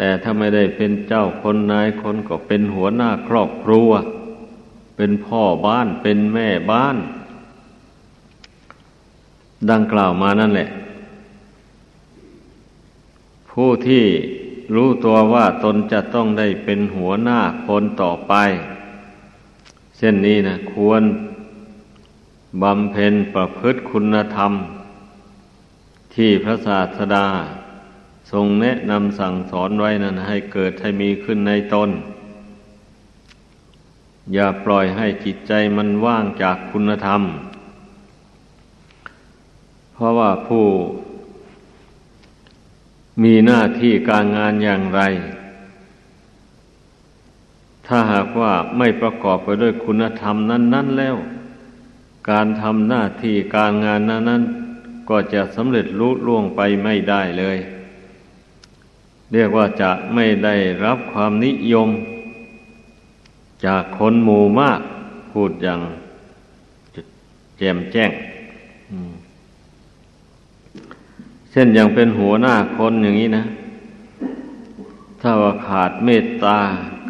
แต่ถ้าไม่ได้เป็นเจ้าคนนายคนก็เป็นหัวหน้าครอบครัว เป็นพ่อบ้านเป็นแม่บ้าน ดังกล่าวมานั่นแหละ ผู้ที่รู้ตัวว่าตนจะต้องได้เป็นหัวหน้าคนต่อไป เช่นนี้นะควรบำเพ็ญประพฤติคุณธรรม ที่พระศาสดา ทรงแนะนำสั่งสอนไว้นั้นให้เกิดให้มีขึ้นในตน อย่าปล่อยให้จิตใจมันว่างจากคุณธรรม เพราะว่าผู้มีหน้าที่การงานอย่างไร ถ้าหากว่าไม่ประกอบไปด้วยคุณธรรมนั้น ๆแล้ว การทำหน้าที่การงานนั้นๆก็จะสำเร็จลุล่วงไปไม่ได้เลย เรียกว่าจะไม่ได้รับความนิยม จากคนหมู่มากพูดอย่างแจ่มแจ้งเช่นอย่างเป็นหัวหน้าคนอย่างนี้นะ ถ้าว่าขาดเมตตา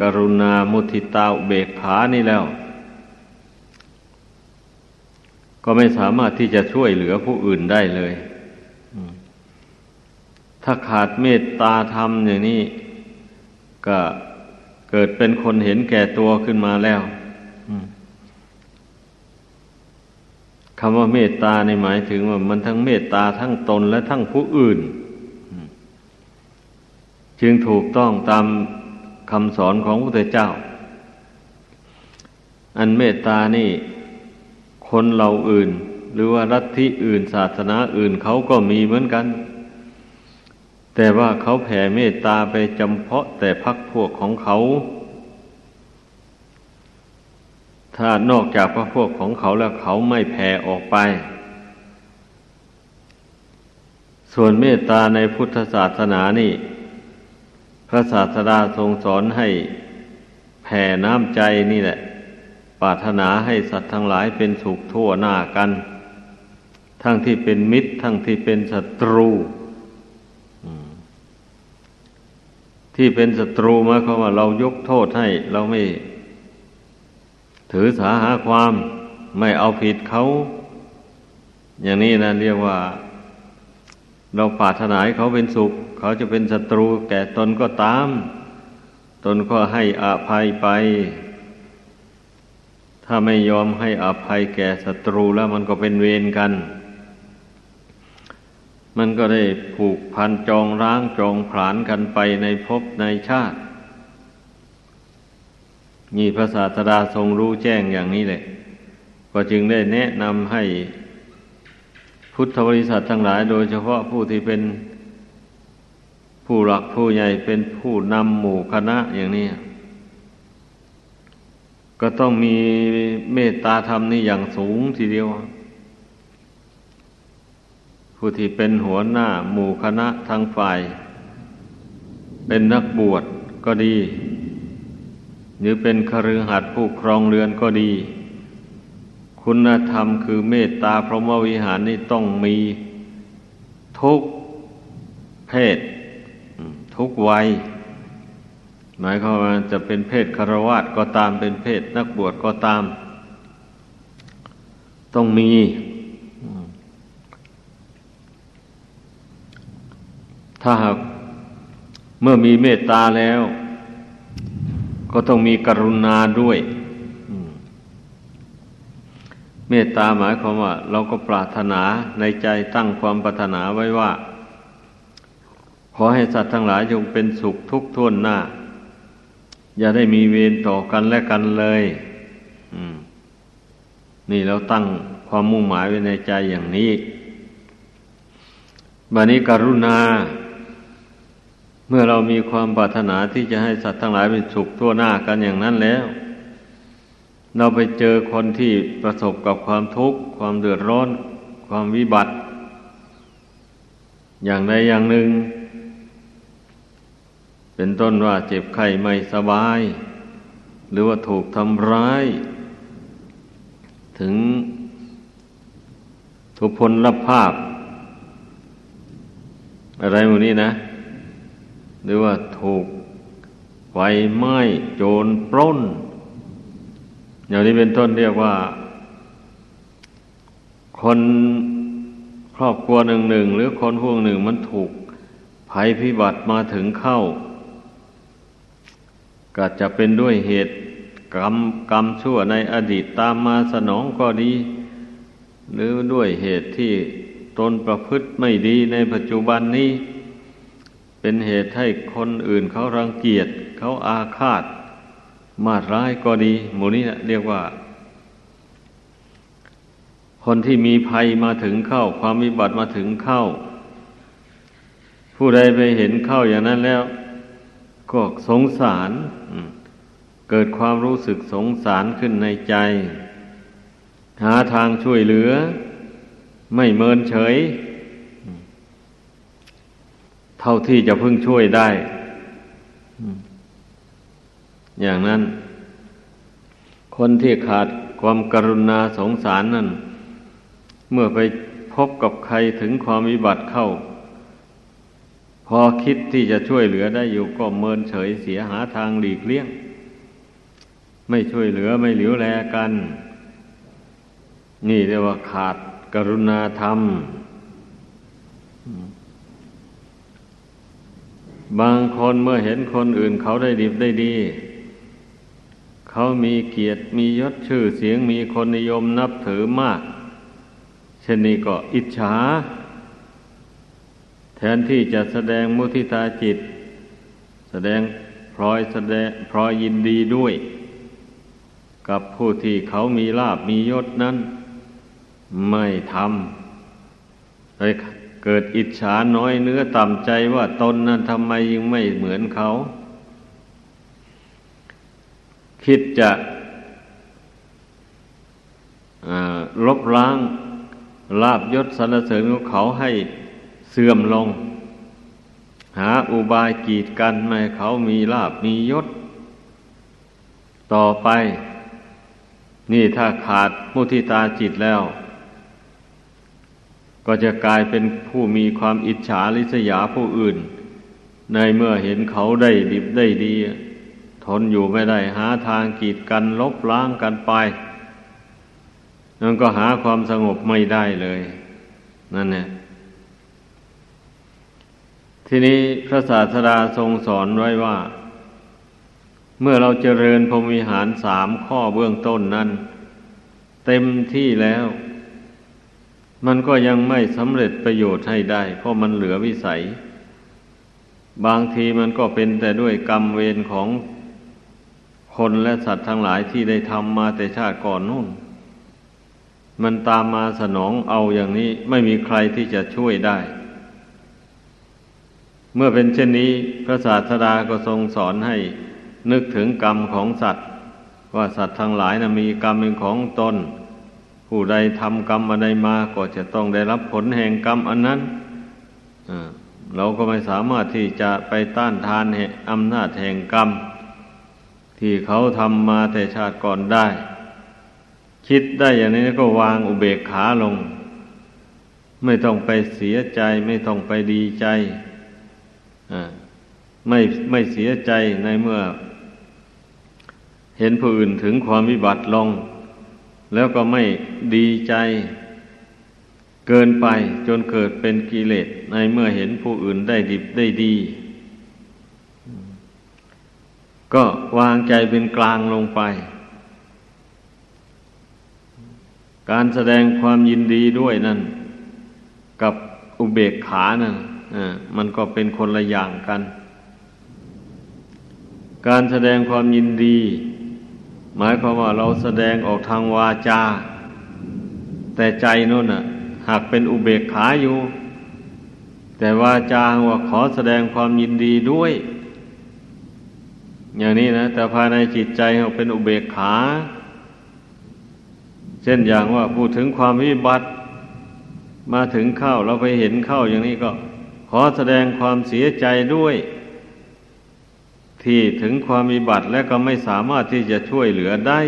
กรุณา มุทิตาเบกขานี่แล้ว ก็ไม่สามารถที่จะช่วยเหลือผู้อื่นได้เลย ถ้าขาดเมตตาธรรมอย่างนี้ ก็เกิดเป็นคนเห็นแก่ตัวขึ้นมาแล้วคำว่าเมตตาในหมายถึงว่ามันทั้งเมตตาทั้งตนและทั้งผู้อื่น จึงถูกต้องตามคำสอนของพระพุทธเจ้า อันเมตตานี่คนเราอื่น หรือว่ารัฐิอื่นศาสนาอื่นเขาก็มีเหมือนกัน แต่ว่าเขาแผ่เมตตาไปจำเพาะแต่พักพวกของเขา ถ้านอกจากพระพวกของเขาแล้วเขาไม่แผ่ออกไป ส่วนเมตตาในพุทธศาสนานี่ พระศาสดาทรงสอนให้แผ่น้ำใจนี่แหละปรารถนาให้สัตว์ทั้งหลายเป็นสุขทั่วหน้ากัน ทั้งที่เป็นมิตร ทั้งที่เป็นศัตรู ที่เป็นศัตรูมายควาว่าเรายกโทษให้ เราไม่ ถือสาหาความไม่เอาผิดเขาอย่างนี้นะเรียกว่า เราปรารถนาให้เขาเป็นสุข เขาจะเป็นศัตรูแก่ตนก็ตาม ตนก็ให้อภัยไป ถ้าไม่ยอมให้อภัยแก่ศัตรูแล้วมันก็เป็นเวรกัน มันก็ได้ผูกพันจองร้างจองผลานกันไปในภพในชาติ มีพระศาสดาทรงรู้แจ้งอย่างนี้เลยก็จึงได้แนะนำให้พุทธบริษัททั้งหลาย โดยเฉพาะผู้ที่เป็นผู้หลักผู้ใหญ่เป็นผู้นำหมู่คณะอย่างนี้ก็ต้องมีเมตตาธรรมนี่อย่างสูงทีเดียว ผู้ที่เป็นหัวหน้าหมู่คณะทางฝ่าย เป็นนักบวชก็ดี หรือเป็นคฤหัสถ์ผู้ครองเรือนก็ดี คุณธรรมคือเมตตาพรหมวิหารนี่ต้องมีทุกเพศ ทุกวัย หมายความว่าจะเป็นเพศคารวะก็ตามเป็นเพศนักบวชก็ตาม ต้องมี ถ้าหากเมื่อมีเมตตาแล้ว ก็ต้องมีกรุณาด้วยเมตตาหมายความว่า เราก็ปรารถนาในใจตั้งความปรารถนาไว้ว่า ขอให้สัตว์ทั้งหลายจงเป็นสุขทุกท่วนหน้า อย่าได้มีเวรต่อกันและกันเลยนี่เราตั้งความมุ่งหมายไว้ในใจอย่างนี้บัดนี้กรุณา เมื่อเรามีความปรารถนาที่จะให้สัตว์ทั้งหลายเป็นสุขทั่วหน้ากันอย่างนั้นแล้ว เราไปเจอคนที่ประสบกับความทุกข์ ความเดือดร้อน ความวิบัติ อย่างใดอย่างหนึ่ง เป็นต้นว่าเจ็บไข้ไม่สบาย หรือว่าถูกทำร้าย ถึงทุพพลภาพ อะไรหมดนี้นะ หรือว่าถูกไฟไหม้โจรปล้น อย่างนี้เป็นต้นเรียกว่า คนครอบครัวหนึ่งหนึ่งหรือคนพวกหนึ่งมันถูกภัยพิบัติมาถึงเข้า ก็จะเป็นด้วยเหตุกรรมกรรมชั่วในอดีตตามมาสนองก็ดี หรือด้วยเหตุที่ตนประพฤติไม่ดีในปัจจุบันนี้ เป็นเหตุให้คนอื่นเขารังเกียจเขาอาฆาต มาร้ายก็ดีหมูนี้เรียกว่า คนที่มีภัยมาถึงเข้า ความวิบัติมาถึงเข้า ผู้ใดไปเห็นเข้าอย่างนั้นแล้ว ก็สงสารเกิดความรู้สึกสงสารขึ้นในใจ หาทางช่วยเหลือ ไม่เมินเฉย เท่าที่จะพึ่งช่วยได้ อย่างนั้น คนที่ขาดความกรุณาสงสารนั่น เมื่อไปพบกับใครถึงความวิบัติเข้า พอคิดที่จะช่วยเหลือได้อยู่ก็เมินเฉยเสียหาทางหลีกเลี่ยง ไม่ช่วยเหลือไม่เหลียวแลกัน นี่เรียกว่าขาดกรุณาธรรม บางคนเมื่อเห็นคนอื่นเขาได้ดีได้ดี เขามีเกียรติมียศชื่อเสียงมีคนนิยมนับถือมาก เช่นนี้ก็อิจฉา แทนที่จะแสดงมุทิตาจิต แสดงพลอยแสดงพลอยยินดีด้วย กับผู้ที่เขามีลาบมียศนั้น ไม่ทำเลย เกิดอิจฉาน้อยเนื้อต่ำใจว่าตนนั้นทำไมยังไม่เหมือนเขา คิดจะลบล้างลาบยศสรรเสริญของเขาให้เสื่อมลง หาอุบายกีดกันไม่เขามีลาบมียศ ต่อไป นี่ถ้าขาดมุทิตาจิตแล้ว ก็จะกลายเป็นผู้มีความอิจฉาริษยาผู้อื่น ในเมื่อเห็นเขาได้ดิบได้ดี ทนอยู่ไม่ได้หาทางกีดกันลบล้างกันไปนั่นก็หาความสงบไม่ได้เลย นั่นเนี่ยทีนี้พระศาสดาทรงสอนไว้ว่า เมื่อเราเจริญพรหมิหารสามข้อเบื้องต้นนั้น เต็มที่แล้ว มันก็ยังไม่สำเร็จประโยชน์ให้ได้ เพราะมันเหลือวิสัย บางทีมันก็เป็นแต่ด้วยกรรมเวรของคนและสัตว์ทั้งหลายที่ได้ทำมาแต่ชาติก่อนนู่น มันตามมาสนองเอาอย่างนี้ไม่มีใครที่จะช่วยได้ เมื่อเป็นเช่นนี้พระศาสดาก็ทรงสอนให้นึกถึงกรรมของสัตว์ ว่าสัตว์ทั้งหลายนะมีกรรมเป็นของตน ผู้ใดทำกรรมอะไรมาก็จะต้องได้รับผลแห่งกรรมอันนั้นเราก็ไม่สามารถที่จะไปต้านทานอำนาจแห่งกรรม ที่เขาทำมาแต่ชาติก่อนได้ คิดได้อย่างนี้ก็วางอุเบกขาลง ไม่ต้องไปเสียใจ ไม่ต้องไปดีใจไม่ไม่เสียใจในเมื่อ เห็นผู้อื่นถึงความวิบัติลง แล้วก็ไม่ดีใจเกินไปจนเกิดเป็นกิเลสในเมื่อเห็นผู้อื่นได้ดิบได้ดี ก็วางใจเป็นกลางลงไป การแสดงความยินดีด้วยนั่น กับอุเบกขานั่นมันก็เป็นคนละอย่างกัน การแสดงความยินดี หมายความว่าเราแสดงออกทางวาจา แต่ใจนู่นน่ะ หากเป็นอุเบกขาอยู่ แต่วาจาว่าขอแสดงความยินดีด้วย อย่างนี้นะ แต่ภายในจิตใจเราเป็นอุเบกขา เช่นอย่างว่าพูดถึงความวิบัติ มาถึงเข้าเราไปเห็นเข้าอย่างนี้ก็ ขอแสดงความเสียใจด้วย ที่ถึงความมีบัตรและก็ไม่สามารถที่จะช่วยเหลือได้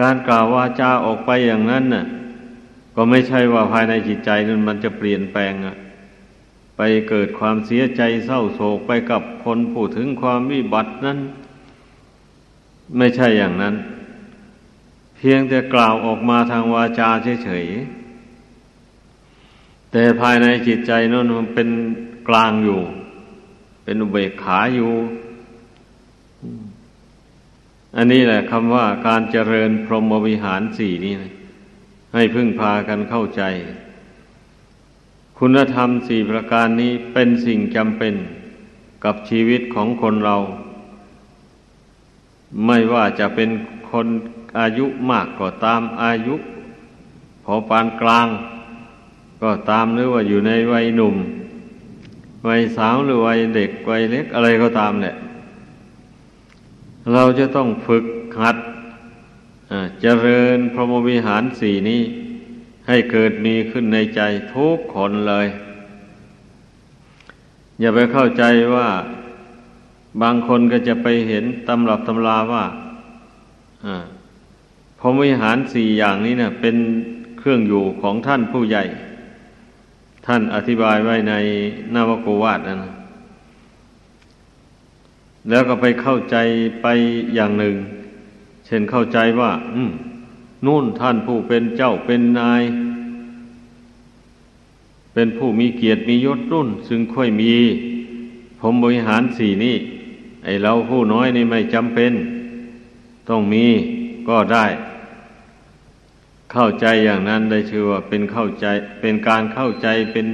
การกล่าววาจาออกไปอย่างนั้นน่ะ ก็ไม่ใช่ว่าภายในจิตใจนั้นมันจะเปลี่ยนแปลงอะไปเกิดความเสียใจเศร้าโศกไปกับคนผู้ถึงความวิบัตินั้น ไม่ใช่อย่างนั้น เพียงแต่กล่าวออกมาทางวาจาเฉยๆแต่ภายในจิตใจนั่นมันเป็นกลางอยู่ เป็นอุเบกขาอยู่ อันนี้แหละคำว่าการเจริญพรหมวิหารสี่นี่นะให้พึ่งพากันเข้าใจ คุณธรรมสี่ประการนี้เป็นสิ่งจำเป็นกับชีวิตของคนเรา ไม่ว่าจะเป็นคนอายุมากก็ตามอายุ พอปานกลาง ก็ตามหรือว่าอยู่ในวัยหนุ่ม วัยสาวหรือวัยเด็กวัยเล็กอะไรก็ตามแหละเราจะต้องฝึกหัดเจริญพรหมวิหารสี่นี้ ให้เกิดมีขึ้นในใจทุกคนเลย อย่าไปเข้าใจว่าบางคนก็จะไปเห็นตำรับตำราว่าพรหมวิหารสี่อย่างนี้เนะ่ยเป็นเครื่องอยู่ของท่านผู้ใหญ่ ท่านอธิบายไว้ในนาวโกวาดนะแล้วก็ไปเข้าใจไปอย่างหนึ่ง เช่นเข้าใจว่า อืมนู่นท่านผู้เป็นเจ้าเป็นนาย เป็นผู้มีเกียรติมียศรุ่น ซึ่งค่อยมี ผมบริหารสี่นี่ไอเราผู้น้อยนี่ไม่จำเป็น ต้องมีก็ได้ เข้าใจอย่างนั้นได้ชื่อว่าเป็นเข้าใจ เป็นการเข้าใจเป็น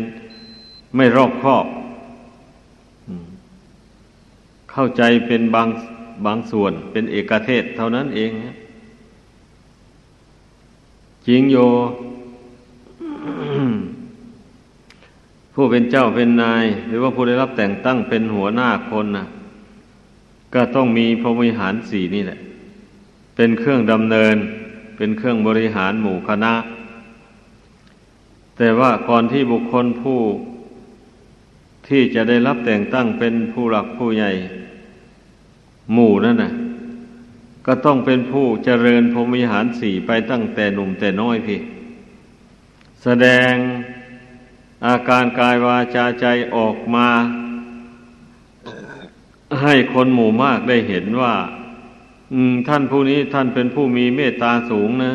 ไม่รอบคอบเข้าใจเป็นบางบางส่วนเป็นเอกเทศเท่านั้นเองจริงโย ผู้เป็นเจ้าเป็นนาย หรือว่าผู้ได้รับแต่งตั้งเป็นหัวหน้าคนนะก็ต้องมีพรหมิหารสี่นี่แหละ เป็นเครื่องดำเนิน เป็นเครื่องบริหารหมู่คณะ แต่ว่าก่อนที่บุคคลผู้ที่จะได้รับแต่งตั้งเป็นผู้หลักผู้ใหญ่ หมู่นั่นน่ะก็ต้องเป็นผู้เจริญพรหมิหารสี่ไปตั้งแต่หนุ่มแต่น้อยพี่ แสดงอาการกายวาจาใจออกมา ให้คนหมู่มากได้เห็นว่า ท่านผู้นี้ท่านเป็นผู้มีเมตตาสูงนะ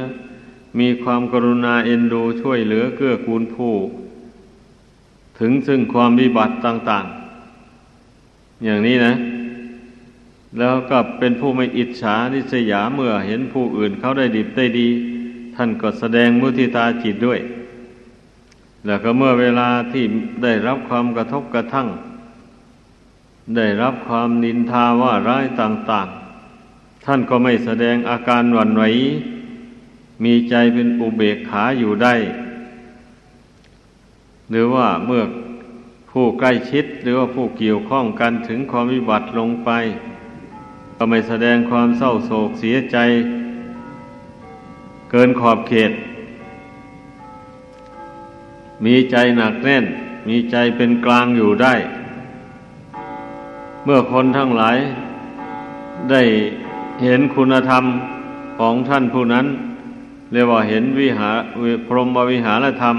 มีความกรุณาเอ็นดูช่วยเหลือเกื้อกูลผู้ ถึงซึ่งความวิบัติต่าง ๆ อย่างนี้นะ แล้วก็เป็นผู้ไม่อิจฉานิสยาเมื่อเห็นผู้อื่นเขาได้ดีได้ดี ท่านก็แสดงมุทิตาจิตด้วย แล้วก็เมื่อเวลาที่ได้รับความกระทบกระทั่ง ได้รับความนินทาว่าร้ายต่าง ๆ ท่านก็ไม่แสดงอาการหวั่นไหว มีใจเป็นอุเบกขาอยู่ได้ หรือว่าเมื่อผู้ใกล้ชิดหรือว่าผู้เกี่ยวข้องกันถึงความวิบัติลงไป ก็ไม่แสดงความเศร้าโศกเสียใจ เกินขอบเขต มีใจหนักแน่น มีใจเป็นกลางอยู่ได้ เมื่อคนทั้งหลายได้ เห็นคุณธรรมของท่านผู้นั้นเรียกว่าเห็นวิหารพรหมวิหารธรรม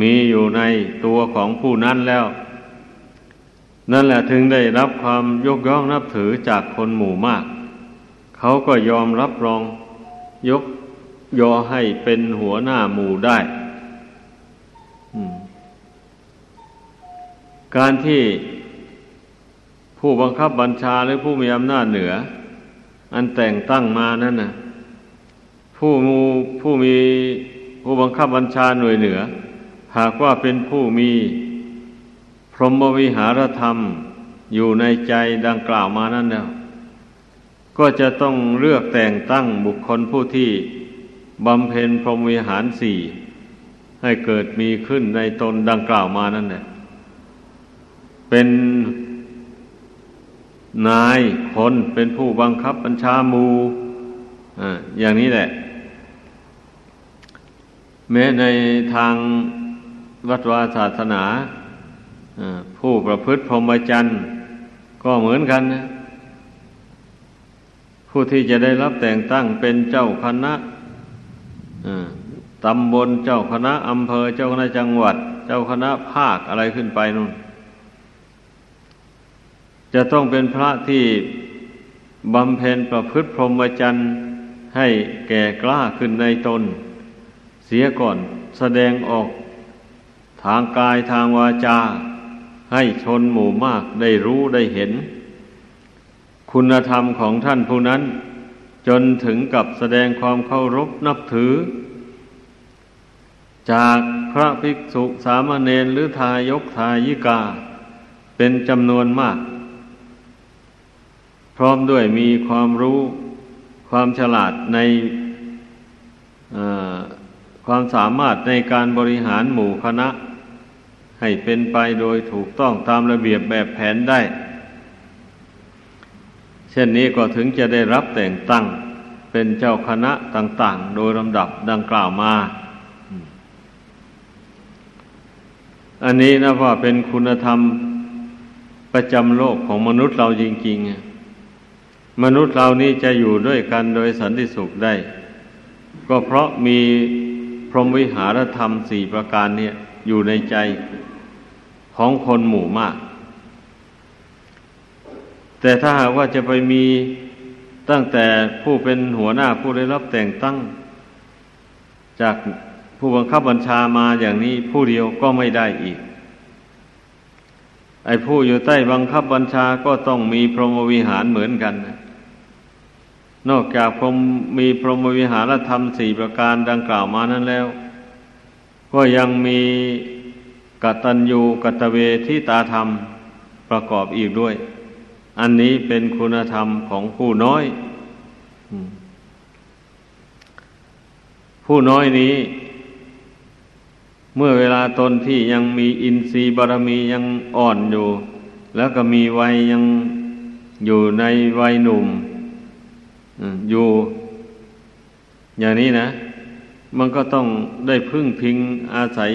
มีอยู่ในตัวของผู้นั้นแล้ว นั่นแหละถึงได้รับความยกย่องนับถือจากคนหมู่มาก เขาก็ยอมรับรองยกยอให้เป็นหัวหน้าหมู่ได้การที่ผู้บังคับบัญชาหรือผู้มีอำนาจเหนือ อันแต่งตั้งมานั่นนะผู้มูผู้มีผู้บังคับบัญชาหน่วยเหนือ หากว่าเป็นผู้มีพรหมวิหารธรรมอยู่ในใจดังกล่าวมานั่นแล้วก็จะต้องเลือกแต่งตั้งบุคคลผู้ที่บำเพ็ญพรหมวิหารสี่ให้เกิดมีขึ้นในตนดังกล่าวมานั่นแหละเป็น นายคนเป็นผู้บังคับบัญชามูอ่อย่างนี้แหละ แม้ในทางวัดวาศาสนาผู้ประพฤติพรหมจรรย์ก็เหมือนกันนะผู้ที่จะได้รับแต่งตั้งเป็นเจ้าคณะตำบลเจ้าคณะอำเภอเจ้าคณะจังหวัด เจ้าคณะภาคอะไรขึ้นไปนู่น จะต้องเป็นพระที่บำเพ็ญประพฤติพรหมจรรย์ให้แก่กล้าขึ้นในตน เสียก่อนแสดงออกทางกายทางวาจา ให้ชนหมู่มากได้รู้ได้เห็น คุณธรรมของท่านผู้นั้น จนถึงกับแสดงความเคารพนับถือ จากพระภิกษุสามเณรหรือทายกทายิกา เป็นจำนวนมาก พร้อมด้วยมีความรู้ความฉลาดในความสามารถในการบริหารหมู่คณะ ให้เป็นไปโดยถูกต้องตามระเบียบแบบแผนได้ เช่นนี้ก็ถึงจะได้รับแต่งตั้งเป็นเจ้าคณะต่าง ๆ โดยลำดับดังกล่าวมา อันนี้นะว่าเป็นคุณธรรมประจำโลกของมนุษย์เราจริง ๆ มนุษย์เรานี้จะอยู่ด้วยกันโดยสันติสุขได้ ก็เพราะมีพรหมวิหารธรรมสี่ประการเนี่ยอยู่ในใจของคนหมู่มาก แต่ถ้าหากว่าจะไปมีตั้งแต่ผู้เป็นหัวหน้าผู้ได้รับแต่งตั้ง จากผู้บังคับบัญชามาอย่างนี้ผู้เดียวก็ไม่ได้อีก ไอ้ผู้อยู่ใต้บังคับบัญชาก็ต้องมีพรหมวิหารเหมือนกันน นอกจากพรมมีพรหมวิหารธรรมสี่ประการดังกล่าวมานั้นแล้ว ก็ยังมีกตัญญูกตเวทิตาธรรมประกอบอีกด้วย อันนี้เป็นคุณธรรมของผู้น้อย ผู้น้อยนี้ เมื่อเวลาตนที่ยังมีอินทรีย์บารมียังอ่อนอยู่ แล้วก็มีวัยยังอยู่ในวัยหนุ่ม อยู่อย่างนี้นะ มันก็ต้องได้พึ่งพิงอาศัย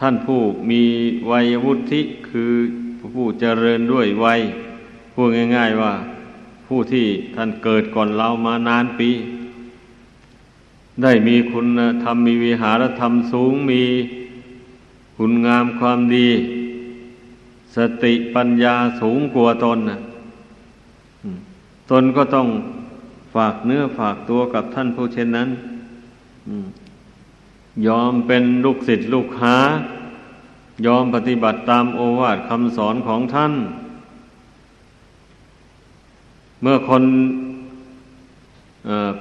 ท่านผู้มีวัยวุฒิคือผู้เจริญด้วยวัยพูดง่าย ๆว่า ผู้ที่ท่านเกิดก่อนเรามานานปี ได้มีคุณธรรมมีวิหารธรรมสูงมีคุณงามความดี สติปัญญาสูงกว่าตนนะตนก็ต้องากเนื้อฝากตัวกับท่านผู้เช่นนั้นยอมเป็นลูกศิษย์ลูกหายอมปฏิบัติตามโอวาทคำสอนของท่าน เมื่อคน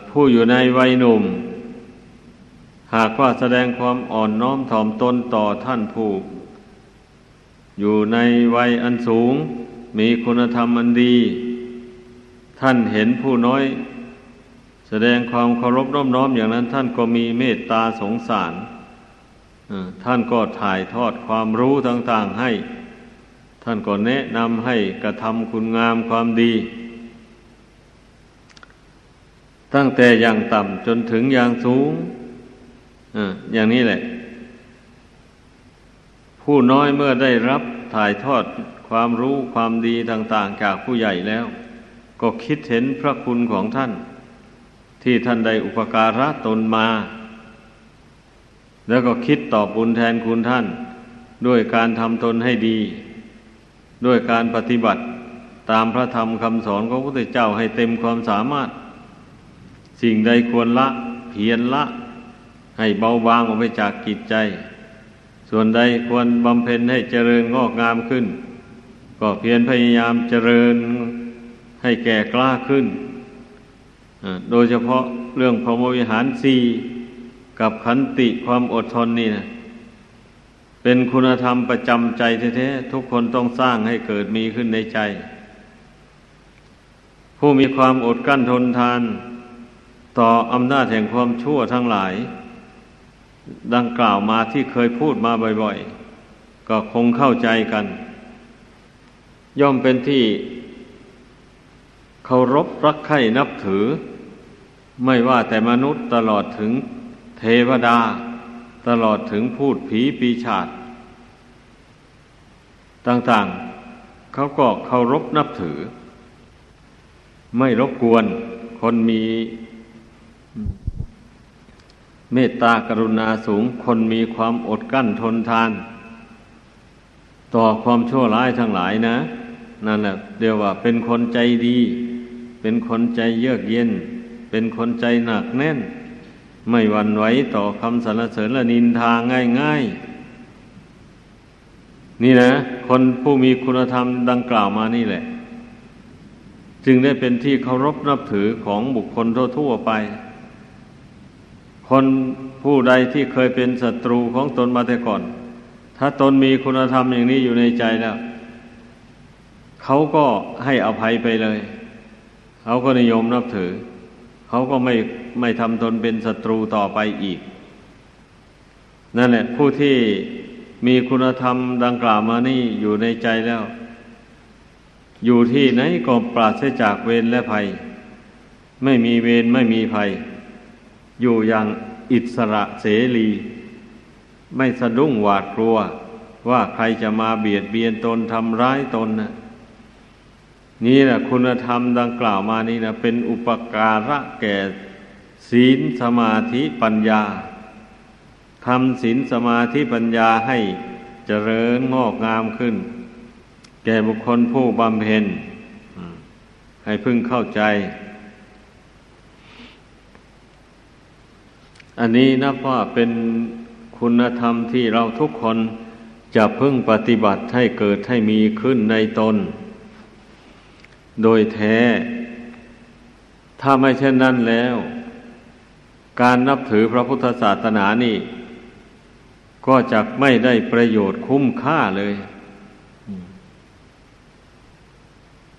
ผู้อยู่ในวัยหนุ่ม หากว่าแสดงความอ่อนน้อมถ่อมตนต่อท่านผู้ อยู่ในวัยอันสูง มีคุณธรรมอันดี ท่านเห็นผู้น้อย แสดงความเคารพน้อมน้อมอย่างนั้น ท่านก็มีเมตตาสงสารท่านก็ถ่ายทอดความรู้ต่าง ๆให้ ท่านก็แนะนำให้กระทำคุณงามความดี ตั้งแต่อย่างต่ำจนถึงอย่างสูงอย่างนี้แหละ ผู้น้อยเมื่อได้รับถ่ายทอดความรู้ความดีต่าง ๆ จากผู้ใหญ่แล้ว ก็คิดเห็นพระคุณของท่าน ที่ท่านได้อุปการะตนมา แล้วก็คิดตอบบุญแทนคุณท่าน ด้วยการทำตนให้ดี ด้วยการปฏิบัติตามพระธรรมคำสอนของพระพุทธเจ้าให้เต็มความสามารถ สิ่งใดควรละเพียรละ ให้เบาบางออกไปจากกิจใจ ส่วนใดควรบำเพ็ญให้เจริญงอกงามขึ้น ก็เพียรพยายามเจริญให้แก่กล้าขึ้น โดยเฉพาะเรื่องพรหมวิหารสีกับขันติความอดทนนี่นะเป็นคุณธรรมประจำใจแท้ๆทุกคนต้องสร้างให้เกิดมีขึ้นในใจ ผู้มีความอดกั้นทนทาน ต่ออำนาจแห่งความชั่วทั้งหลาย ดังกล่าวมาที่เคยพูดมาบ่อย ๆ ก็คงเข้าใจกัน ย่อมเป็นที่ เคารพรักใคร่นับถือ ไม่ว่าแต่มนุษย์ตลอดถึงเทวดา ตลอดถึงพูดผีปีชาจต่างๆ เขาก็เคารพนับถือ ไม่รบกวนคนมีเมตตากรุณาสูง คนมีความอดกั้นทนทาน ต่อความชั่วร้ายทั้งหลายนะ นั่นแหละเรียกว่าเป็นคนใจดี เป็นคนใจเยือกเย็น เป็นคนใจหนักแน่น ไม่หวั่นไหวต่อคำสรรเสริญและนินทาง่ายๆ นี่นะ คนผู้มีคุณธรรมดังกล่าวมานี่แหละ จึงได้เป็นที่เคารพนับถือของบุคคลทั่วๆไป คนผู้ใดที่เคยเป็นศัตรูของตนมาแต่ก่อน ถ้าตนมีคุณธรรมอย่างนี้อยู่ในใจแล้ว เขาก็ให้อภัยไปเลย เขาก็นิยมนับถือ เขาก็ไม่ไม่ทำตนเป็นศัตรูต่อไปอีก นั่นแหละ ผู้ที่มีคุณธรรมดังกล่าวมานี่อยู่ในใจแล้ว อยู่ที่ไหนก็ปราศจากเวรและภัย ไม่มีเวรไม่มีภัย อยู่อย่างอิสระเสรี ไม่สะดุ้งหวาดกลัว ว่าใครจะมาเบียดเบียนตนทำร้ายตนนะ นี่แหละคุณธรรมดังกล่าวมานี่นะเป็นอุปการะแก่ศีลสมาธิปัญญาทำศีลสมาธิปัญญาให้เจริญงอกงามขึ้น แก่บุคคลผู้บำเพ็ญให้พึงเข้าใจ อันนี้นับว่าเป็นคุณธรรมที่เราทุกคนจะพึงปฏิบัติให้เกิดให้มีขึ้นในตน โดยแท้ ถ้าไม่เช่นนั้นแล้ว การนับถือพระพุทธศาสนานี่ ก็จะไม่ได้ประโยชน์คุ้มค่าเลย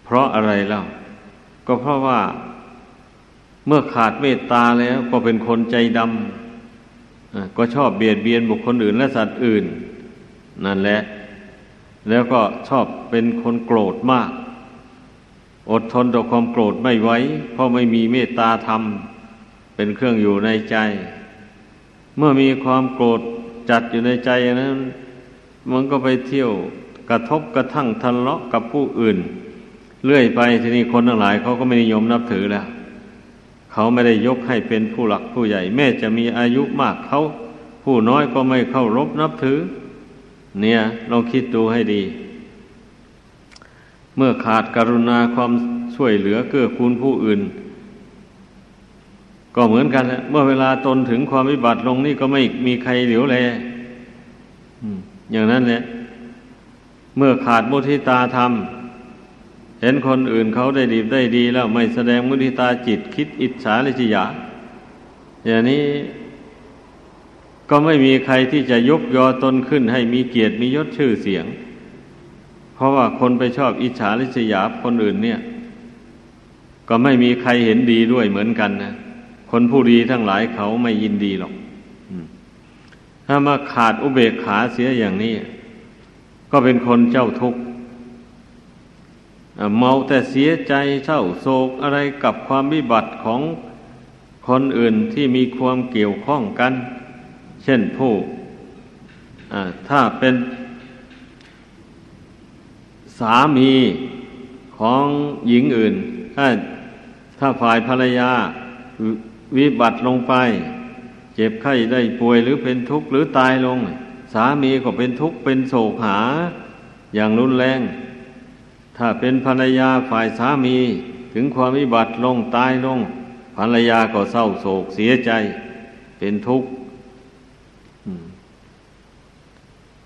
เพราะอะไรเล่าก็เพราะว่าเมื่อขาดเมตตาแล้วก็เป็นคนใจดำก็ชอบเบียดเบียนบุคคลอื่นและสัตว์อื่น นั่นแหละ แล้วก็ชอบเป็นคนโกรธมาก อดทนต่อความโกรธไม่ไหวเพราะไม่มีเมตตาธรรม เป็นเครื่องอยู่ในใจ เมื่อมีความโกรธจัดอยู่ในใจนั้น มันก็ไปเที่ยวกระทบกระทั่งทะเลาะกับผู้อื่น เรื่อยไปทีนี้คนทั้งหลายเขาก็ไม่นิยมนับถือแล้วเขาไม่ได้ยกให้เป็นผู้หลักผู้ใหญ่ แม้จะมีอายุมากเขาผู้น้อยก็ไม่เข้ารบนับถือ เนี่ยลองคิดดูให้ดี เมื่อขาดกรุณาความช่วยเหลือเกื้อกูลผู้อื่น ก็เหมือนกันแหละเมื่อเวลาตนถึงความวิบัติลงนี่ก็ไม่มีใครเหลียวแลอย่างนั้นแหละเมื่อขาดมุทิตาธรรม เห็นคนอื่นเขาได้ดีได้ดี แล้วไม่แสดงมุทิตาจิตคิดอิจฉาลิษยาอย่างนี้ก็ไม่มีใครที่จะยกยอตนขึ้นให้มีเกียรติมียศชื่อเสียง เพราะว่าคนไปชอบอิจฉาลิษยาคนอื่นเนี่ย ก็ไม่มีใครเห็นดีด้วยเหมือนกันนะคนผู้ดีทั้งหลายเขาไม่ยินดีหรอกถ้ามาขาดอุเบกขาเสียอย่างนี้ ก็เป็นคนเจ้าทุกข์เมาแต่เสียใจเศร้าโศกอะไรกับความวิบัติของคนอื่นที่มีความเกี่ยวข้องกัน เช่นผู้ถ้าเป็น สามีของหญิงอื่น ถ้าถ้าฝ่ายภรรยาวิบัติลงไป เจ็บไข้ได้ป่วยหรือเป็นทุกข์หรือตายลง สามีก็เป็นทุกข์เป็นโศกหา อย่างรุนแรง ถ้าเป็นภรรยาฝ่ายสามีถึงความวิบัติลงตายลง ภรรยาก็เศร้าโศกเสียใจ เป็นทุกข์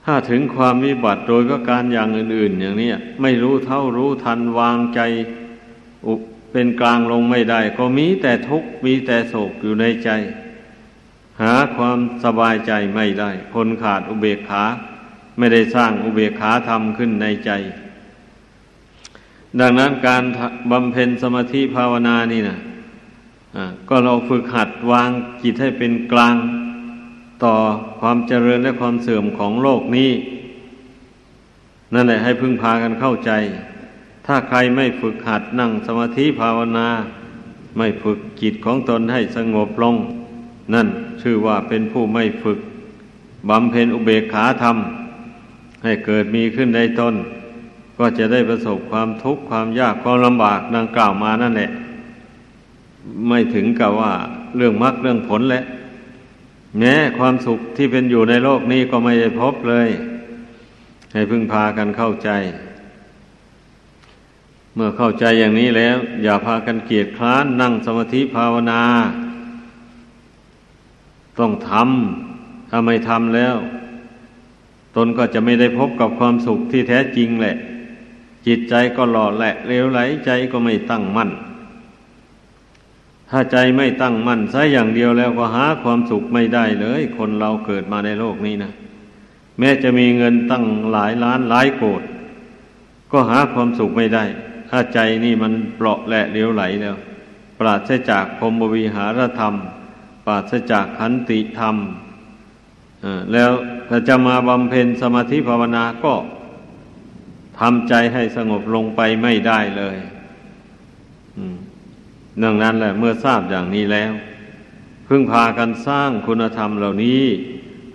ถ้าถึงความวิบัติโดยก็การอย่างอื่น ๆ อย่างนี้ไม่รู้เท่ารู้ทันวางใจเป็นกลางลงไม่ได้ ก็มีแต่ทุกข์มีแต่โศกอยู่ในใจ หาความสบายใจไม่ได้ คนขาดอุเบกขา ไม่ได้สร้างอุเบกขาธรรมขึ้นในใจ ดังนั้นการบำเพ็ญสมาธิภาวนานี่นะะก็เราฝึกหัดวางจิตให้เป็นกลาง ต่อความเจริญและความเสื่อมของโลกนี้ นั่นแหละให้พึ่งพากันเข้าใจ ถ้าใครไม่ฝึกหัดนั่งสมาธิภาวนา ไม่ฝึกจิตของตนให้สงบลง นั่นชื่อว่าเป็นผู้ไม่ฝึกบำเพ็ญอุเบกขาธรรม ให้เกิดมีขึ้นในตน ก็จะได้ประสบความทุกข์ความยากความลำบากดังกล่าวมานั่นแหละ ไม่ถึงกับว่าเรื่องมรรคเรื่องผลแหละ แม้ความสุขที่เป็นอยู่ในโลกนี้ก็ไม่ได้พบเลย ให้พึ่งพากันเข้าใจ เมื่อเข้าใจอย่างนี้แล้ว อย่าพากันเกียจคร้านนั่งสมาธิภาวนา ต้องทำถ้าไม่ทำแล้ว ตนก็จะไม่ได้พบกับความสุขที่แท้จริงแหละ จิตใจก็หล่อแหละเลวไหลใจก็ไม่ตั้งมั่น ถ้าใจไม่ตั้งมั่นซะอย่างเดียวแล้วก็หาความสุขไม่ได้เลย คนเราเกิดมาในโลกนี้นะแม้จะมีเงินตั้งหลายล้านหลายโกดก็หาความสุขไม่ได้ ถ้าใจนี่มันเปราะแหละเลี้ยวไหลแล้ว ปราศจากพรมวิหารธรรม ปราศจากขันติธรรมแล้วถ้าจะมาบำเพ็ญสมาธิภาวนาก็ทำใจให้สงบลงไปไม่ได้เลย ดังนั้นแหละเมื่อทราบอย่างนี้แล้ว พึ่งพากันสร้างคุณธรรมเหล่านี้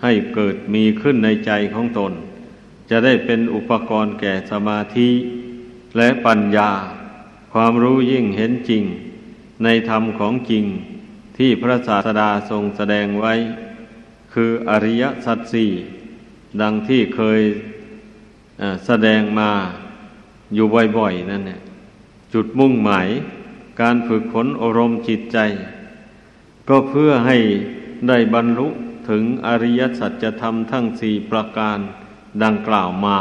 ให้เกิดมีขึ้นในใจของตน จะได้เป็นอุปกรณ์แก่สมาธิและปัญญา ความรู้ยิ่งเห็นจริง ในธรรมของจริงที่พระศาสดาทรงแสดงไว้ คืออริยสัจสี่ดังที่เคยแสดงมาอยู่บ่อยๆนั่นเนี่ยจุดมุ่งหมาย การฝึกฝนอารมณ์จิตใจ ก็เพื่อให้ได้บรรลุถึงอริยสัจธรรมทั้งสี่ประการดังกล่าวมา